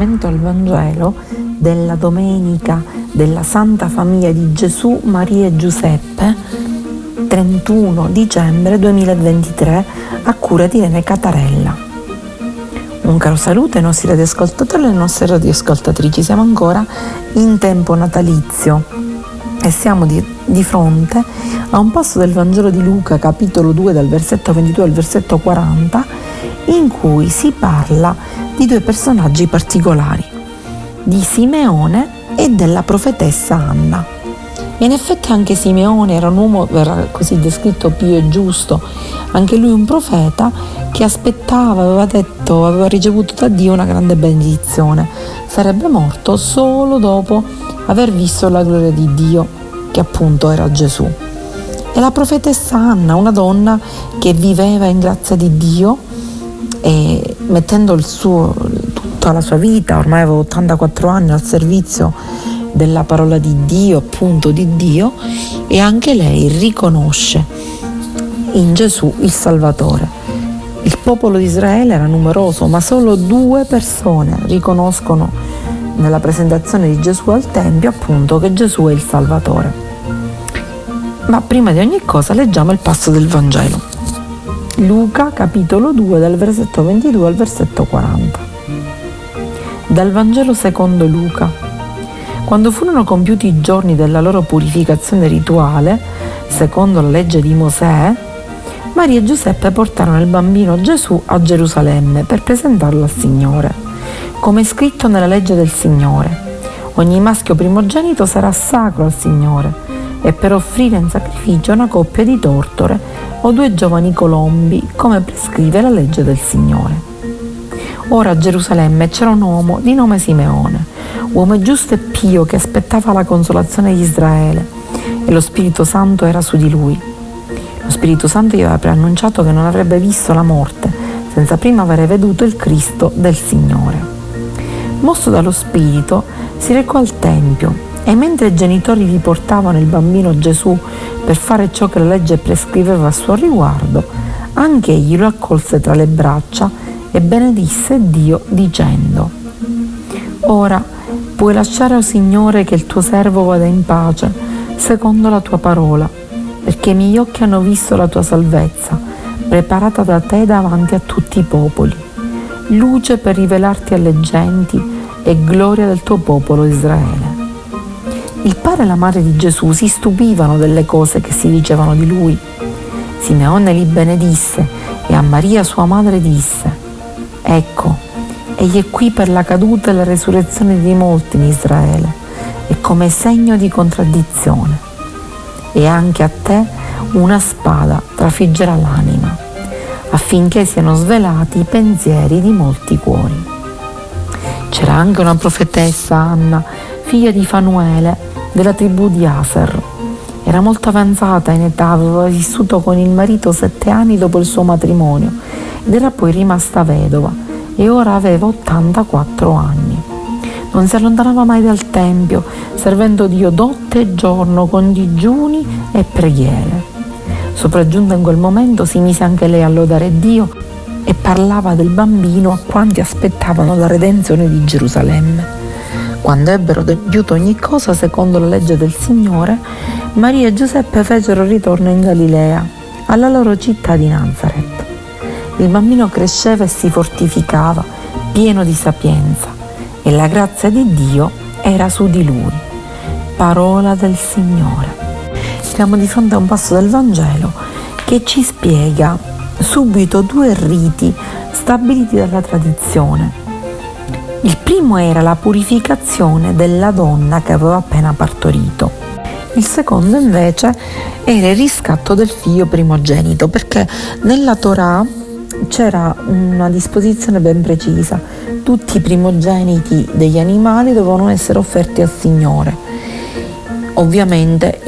commento al Vangelo della domenica della Santa Famiglia di Gesù, Maria e Giuseppe, 31 dicembre 2023, a cura di Irene Catarella. Un caro saluto ai nostri radioascoltatori e alle nostre radioascoltatrici. Siamo ancora in tempo natalizio e siamo di, di, fronte a un passo del Vangelo di Luca, capitolo 2, dal versetto 22 al versetto 40, in cui si parla di due personaggi particolari, di Simeone e della profetessa Anna. In effetti anche Simeone era un uomo, verrà così descritto pio e giusto, anche lui un profeta che aspettava, aveva detto, aveva ricevuto da Dio una grande benedizione. Sarebbe morto solo dopo aver visto la gloria di Dio, che appunto era Gesù. E la profetessa Anna, una donna che viveva in grazia di Dio e mettendo suo, tutta la sua vita, ormai aveva 84 anni al servizio della parola di Dio, appunto di Dio, e anche lei riconosce in Gesù il Salvatore. Il popolo di Israele era numeroso, ma solo due persone riconoscono nella presentazione di Gesù al Tempio appunto che Gesù è il Salvatore. Ma prima di ogni cosa leggiamo il passo del Vangelo. Luca capitolo 2 dal versetto 22 al versetto 40. Dal Vangelo secondo Luca. Quando furono compiuti i giorni della loro purificazione rituale, secondo la legge di Mosè, Maria e Giuseppe portarono il bambino Gesù a Gerusalemme per presentarlo al Signore, come è scritto nella legge del Signore. Ogni maschio primogenito sarà sacro al Signore e per offrire in sacrificio una coppia di tortore o due giovani colombi, come prescrive la legge del Signore. Ora a Gerusalemme c'era un uomo di nome Simeone, uomo giusto e pio che aspettava la consolazione di Israele e lo Spirito Santo era su di lui. Lo Spirito Santo gli aveva preannunciato che non avrebbe visto la morte senza prima aver veduto il Cristo del Signore. Mosso dallo Spirito, si recò al Tempio e mentre i genitori gli portavano il bambino Gesù per fare ciò che la legge prescriveva a suo riguardo, anche egli lo accolse tra le braccia e benedisse Dio dicendo, Ora puoi lasciare, o Signore, che il tuo servo vada in pace, secondo la tua parola perché i miei occhi hanno visto la tua salvezza, preparata da te davanti a tutti i popoli, luce per rivelarti alle genti e gloria del tuo popolo Israele. Il padre e la madre di Gesù si stupivano delle cose che si dicevano di lui. Simeone li benedisse e a Maria sua madre disse, Ecco, egli è qui per la caduta e la resurrezione di molti in Israele e come segno di contraddizione e anche a te una spada trafiggerà l'anima, affinché siano svelati i pensieri di molti cuori. C'era anche una profetessa Anna, figlia di Fanuele, della tribù di Aser. Era molto avanzata in età, aveva vissuto con il marito sette anni dopo il suo matrimonio ed era poi rimasta vedova e ora aveva 84 anni. Non si allontanava mai dal Tempio, servendo Dio notte e giorno con digiuni e preghiere. Sopraggiunta in quel momento si mise anche lei a lodare Dio e parlava del bambino a quanti aspettavano la redenzione di Gerusalemme. Quando ebbero adempiuto ogni cosa secondo la legge del Signore, Maria e Giuseppe fecero ritorno in Galilea, alla loro città di Nazareth. Il bambino cresceva e si fortificava, pieno di sapienza e la grazia di Dio era su di lui. Parola del Signore. Siamo di fronte a un passo del Vangelo che ci spiega subito due riti stabiliti dalla tradizione. Il primo era la purificazione della donna che aveva appena partorito. Il secondo invece era il riscatto del figlio primogenito, perché nella Torah c'era una disposizione ben precisa tutti i primogeniti degli animali dovevano essere offerti al Signore. Ovviamente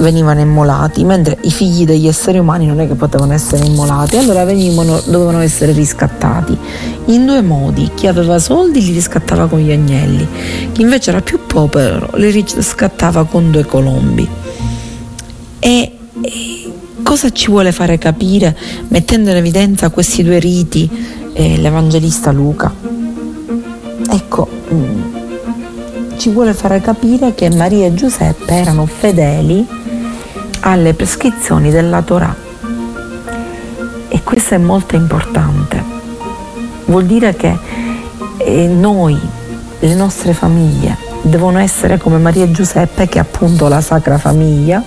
venivano immolati, mentre i figli degli esseri umani non è che potevano essere immolati, allora venivano, dovevano essere riscattati in due modi. Chi aveva soldi li riscattava con gli agnelli, chi invece era più povero li riscattava con due colombi. E, e cosa ci vuole fare capire mettendo in evidenza questi due riti eh, l'Evangelista Luca? ecco, mm, ci vuole fare capire che Maria e Giuseppe erano fedeli alle prescrizioni della Torah. E questo è molto importante. Vuol dire che eh, noi, le nostre famiglie, devono essere come Maria e Giuseppe, che è appunto la Sacra Famiglia,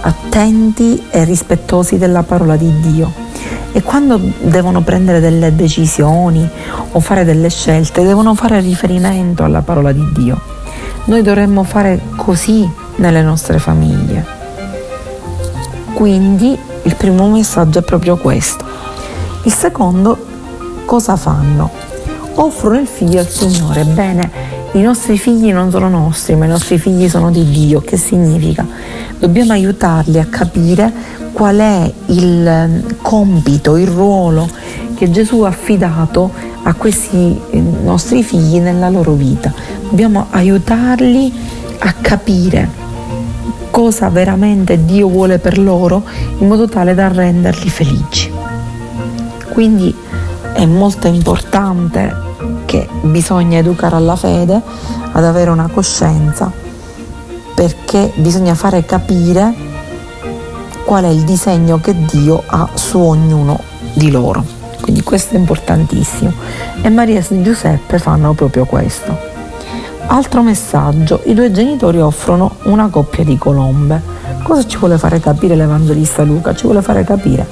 attenti e rispettosi della parola di Dio. E quando devono prendere delle decisioni o fare delle scelte, devono fare riferimento alla parola di Dio. Noi dovremmo fare così nelle nostre famiglie. Quindi il primo messaggio è proprio questo. Il secondo, cosa fanno? Offrono il figlio al Signore. Bene, i nostri figli non sono nostri, ma i nostri figli sono di Dio. Che significa? Dobbiamo aiutarli a capire qual è il ehm, compito, il ruolo che Gesù ha affidato a questi eh, nostri figli nella loro vita. Dobbiamo aiutarli a capire cosa veramente Dio vuole per loro in modo tale da renderli felici. Quindi è molto importante che bisogna educare alla fede, ad avere una coscienza, perché bisogna fare capire qual è il disegno che Dio ha su ognuno di loro. Quindi questo è importantissimo. E Maria e Giuseppe fanno proprio questo. Altro messaggio, i due genitori offrono una coppia di colombe. Cosa ci vuole fare capire l'Evangelista Luca? Ci vuole fare capire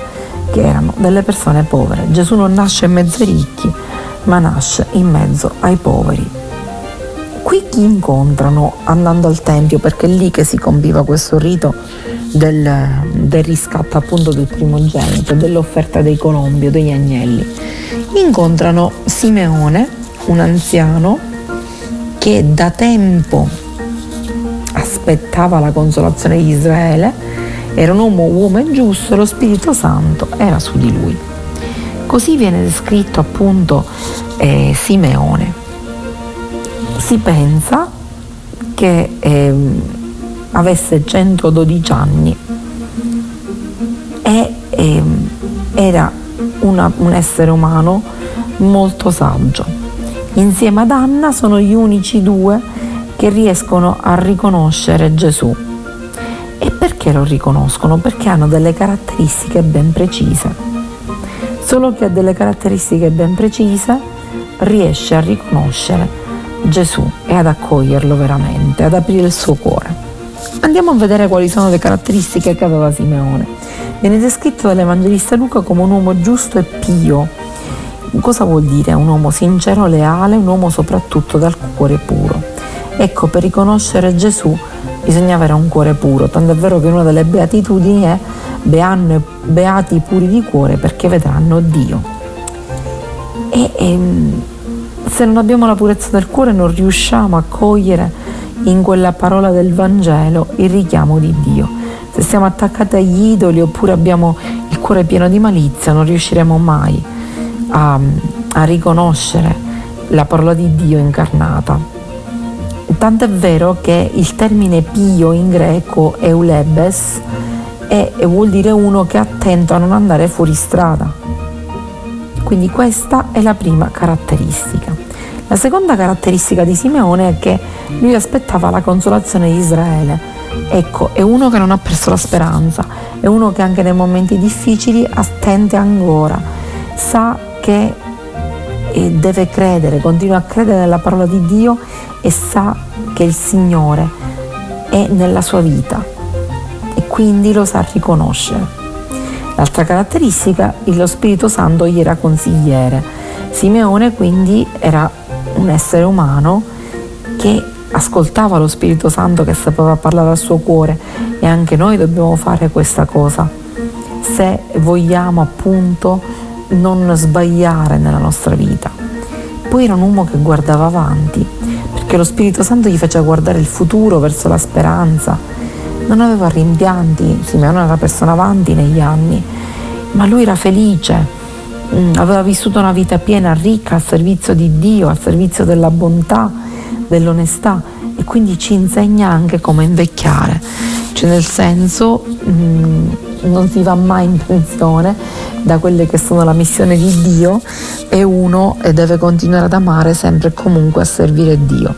che erano delle persone povere. Gesù non nasce in mezzo ai ricchi, ma nasce in mezzo ai poveri. Qui chi incontrano andando al Tempio, perché è lì che si compiva questo rito del, del riscatto appunto del primogenito, dell'offerta dei colombi o degli agnelli, incontrano Simeone, un anziano che da tempo aspettava la consolazione di Israele, era un uomo uomo e giusto, lo Spirito Santo era su di lui. Così viene descritto appunto eh, Simeone. Si pensa che eh, avesse 112 anni e eh, era una, un essere umano molto saggio. Insieme ad Anna sono gli unici due che riescono a riconoscere Gesù. E perché lo riconoscono? Perché hanno delle caratteristiche ben precise solo chi ha delle caratteristiche ben precise riesce a riconoscere Gesù e ad accoglierlo veramente, ad aprire il suo cuore. Andiamo a vedere quali sono le caratteristiche che aveva Simeone. Viene descritto dall'Evangelista Luca come un uomo giusto e pio. Cosa vuol dire? Un uomo sincero, leale, un uomo soprattutto dal cuore puro. Ecco, per riconoscere Gesù bisogna avere un cuore puro, tanto è vero che una delle beatitudini è beati puri di cuore perché vedranno Dio. E, e se non abbiamo la purezza del cuore non riusciamo a cogliere in quella parola del Vangelo il richiamo di Dio. Se siamo attaccati agli idoli oppure abbiamo il cuore pieno di malizia non riusciremo mai a, a riconoscere la parola di Dio incarnata. Tant'è vero che il termine pio in greco eulebes è, vuol dire uno che è attento a non andare fuori strada. Quindi questa è la prima caratteristica. La seconda caratteristica di Simeone è che lui aspettava la consolazione di Israele. Ecco, è uno che non ha perso la speranza, è uno che anche nei momenti difficili attende ancora, sa eh, deve credere, continua a credere nella parola di Dio e sa che il Signore è nella sua vita e quindi lo sa riconoscere. L'altra caratteristica, lo Spirito Santo gli era consigliere. Simeone quindi era un essere umano che ascoltava lo Spirito Santo che sapeva parlare al suo cuore e anche noi dobbiamo fare questa cosa se vogliamo appunto non sbagliare nella nostra vita. Poi era un uomo che guardava avanti, perché lo Spirito Santo gli faceva guardare il futuro verso la speranza. Non aveva rimpianti, Simeone era una persona avanti negli anni, ma lui era felice, mm, aveva vissuto una vita piena, ricca, al servizio di Dio, al servizio della bontà, dell'onestà e quindi ci insegna anche come invecchiare, cioè nel senso mh, mm, non si va mai in pensione, da quelle che sono la missione di Dio e uno deve continuare ad amare sempre e comunque a servire Dio.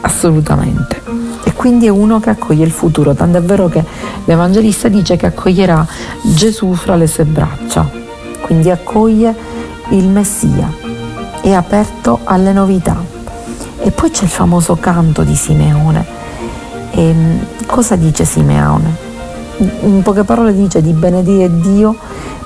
Assolutamente. E quindi è uno che accoglie il futuro, tanto è vero che l'Evangelista dice che accoglierà Gesù fra le sue braccia, quindi accoglie il Messia, è aperto alle novità. E poi c'è il famoso canto di Simeone. E, ehm, cosa dice Simeone? In poche parole dice di benedire Dio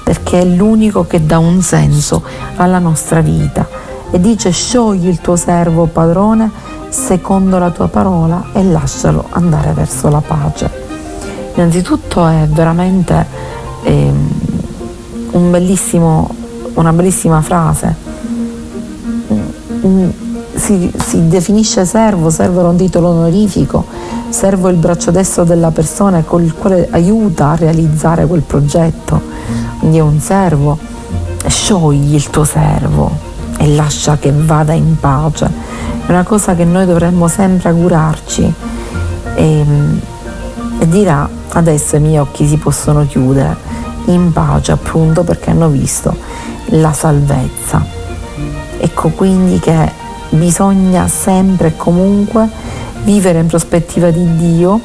perché è l'unico che dà un senso alla nostra vita e dice sciogli il tuo servo padrone secondo la tua parola e lascialo andare verso la pace. Innanzitutto è veramente eh, un bellissimo, una bellissima frase. Si, si, definisce servo, servo era un titolo onorifico, servo il braccio destro della persona con il quale aiuta a realizzare quel progetto, è un servo, sciogli il tuo servo e lascia che vada in pace, è una cosa che noi dovremmo sempre augurarci e, e dirà adesso i miei occhi si possono chiudere in pace appunto perché hanno visto la salvezza. Ecco quindi che bisogna sempre e comunque vivere in prospettiva di Dio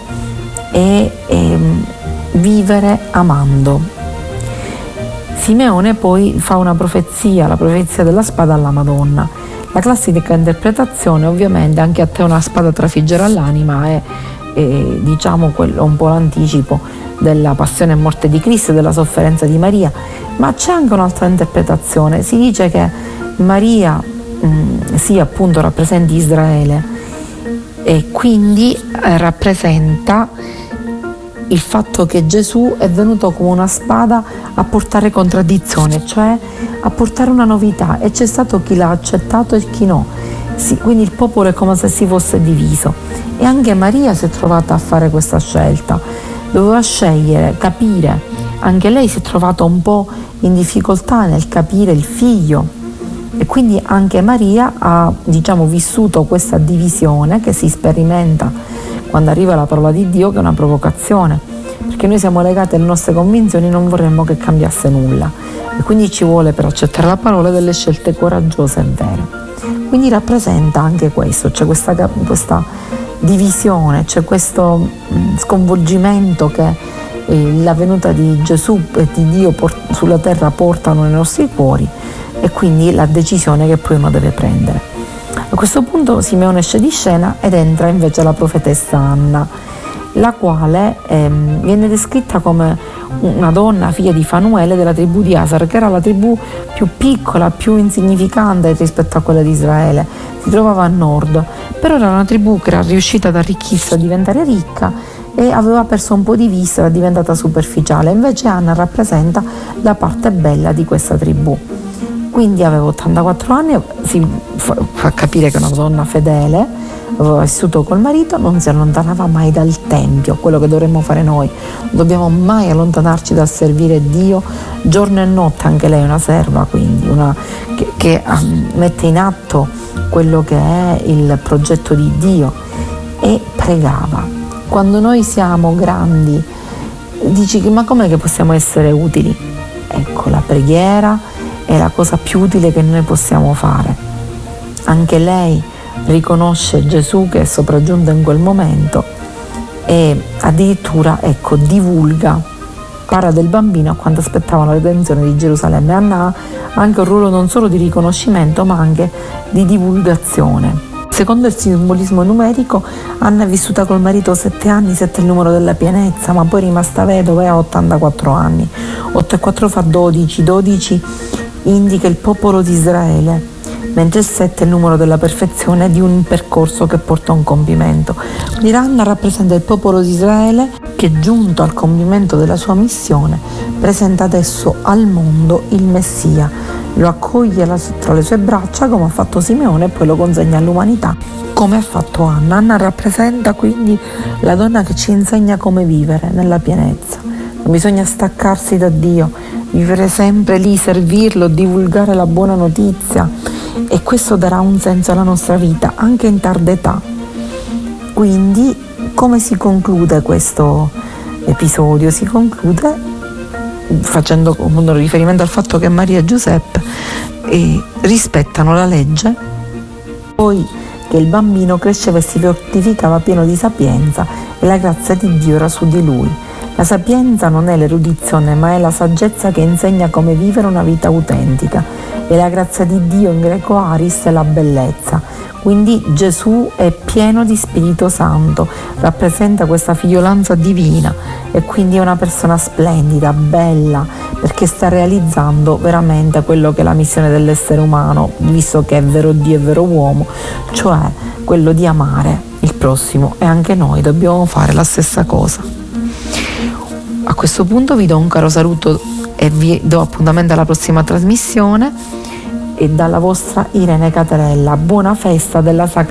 e, e vivere amando. Simeone poi fa una profezia, la profezia della spada alla Madonna. La classica interpretazione ovviamente anche a te una spada trafiggerà l'anima è, è diciamo quello, un po' l'anticipo della passione e morte di Cristo e della sofferenza di Maria, ma c'è anche un'altra interpretazione. Si dice che Maria mh, sia appunto rappresenti Israele e quindi eh, rappresenta il fatto che Gesù è venuto come una spada a portare contraddizione, cioè a portare una novità e c'è stato chi l'ha accettato e chi no. Sì, quindi il popolo è come se si fosse diviso. E anche Maria si è trovata a fare questa scelta, doveva scegliere, capire, anche lei si è trovata un po' in difficoltà nel capire il figlio. E quindi anche Maria ha diciamo, vissuto questa divisione che si sperimenta quando arriva la parola di Dio, che è una provocazione, perché noi siamo legati alle nostre convinzioni non vorremmo che cambiasse nulla. E quindi ci vuole per accettare la parola delle scelte coraggiose e vere. Quindi rappresenta anche questo, c'è questa, questa divisione, c'è questo mm, sconvolgimento che eh, la venuta di Gesù e di Dio sulla terra portano nei nostri cuori e quindi la decisione che poi uno deve prendere. A questo punto Simeone esce di scena ed entra invece la profetessa Anna, la quale ehm, viene descritta come una donna figlia di Fanuele della tribù di Asar, che era la tribù più piccola, più insignificante rispetto a quella di Israele. Si trovava a nord, però era una tribù che era riuscita ad arricchirsi, a diventare ricca e aveva perso un po' di vista, era diventata superficiale. Invece Anna rappresenta la parte bella di questa tribù quindi avevo 84 anni, si fa capire che è una donna fedele, aveva vissuto col marito, non si allontanava mai dal Tempio, quello che dovremmo fare noi, non dobbiamo mai allontanarci dal servire Dio giorno e notte, anche lei è una serva, quindi una, che, che um, mette in atto quello che è il progetto di Dio e pregava. Quando noi siamo grandi, dici ma com'è che possiamo essere utili? Ecco, la preghiera, è la cosa più utile che noi possiamo fare. Anche lei riconosce Gesù che è sopraggiunto in quel momento e addirittura ecco, divulga, parla del bambino quando aspettava la redenzione di Gerusalemme. Anna ha anche un ruolo non solo di riconoscimento ma anche di divulgazione. Secondo il simbolismo numerico, Anna è vissuta col marito 7 anni, 7 è il numero della pienezza, ma poi è rimasta vedova e ha 84 anni. 8 e 4 fa 12, 12 indica il popolo di Israele, mentre il 7 è il numero della perfezione di un percorso che porta a un compimento. L'Iran rappresenta il popolo di Israele che giunto al compimento della sua missione presenta adesso al mondo il Messia, lo accoglie tra le sue braccia come ha fatto Simeone e poi lo consegna all'umanità come ha fatto Anna. Anna rappresenta quindi la donna che ci insegna come vivere nella pienezza. Bisogna staccarsi da Dio, vivere sempre lì, servirlo, divulgare la buona notizia e questo darà un senso alla nostra vita anche in tarda età. Quindi come si conclude questo episodio? Si conclude facendo riferimento al fatto che Maria e Giuseppe eh, rispettano la legge, poi che il bambino cresceva e si fortificava pieno di sapienza e la grazia di Dio era su di lui. La sapienza non è l'erudizione, ma è la saggezza che insegna come vivere una vita autentica. E la grazia di Dio in greco aris è la bellezza. Quindi Gesù è pieno di Spirito Santo, rappresenta questa figliolanza divina e quindi è una persona splendida, bella, perché sta realizzando veramente quello che è la missione dell'essere umano, visto che è vero Dio e vero uomo, cioè quello di amare il prossimo e anche noi dobbiamo fare la stessa cosa. Questo punto vi do un caro saluto e vi do appuntamento alla prossima trasmissione e dalla vostra Irene Caterella. Buona festa della Sacra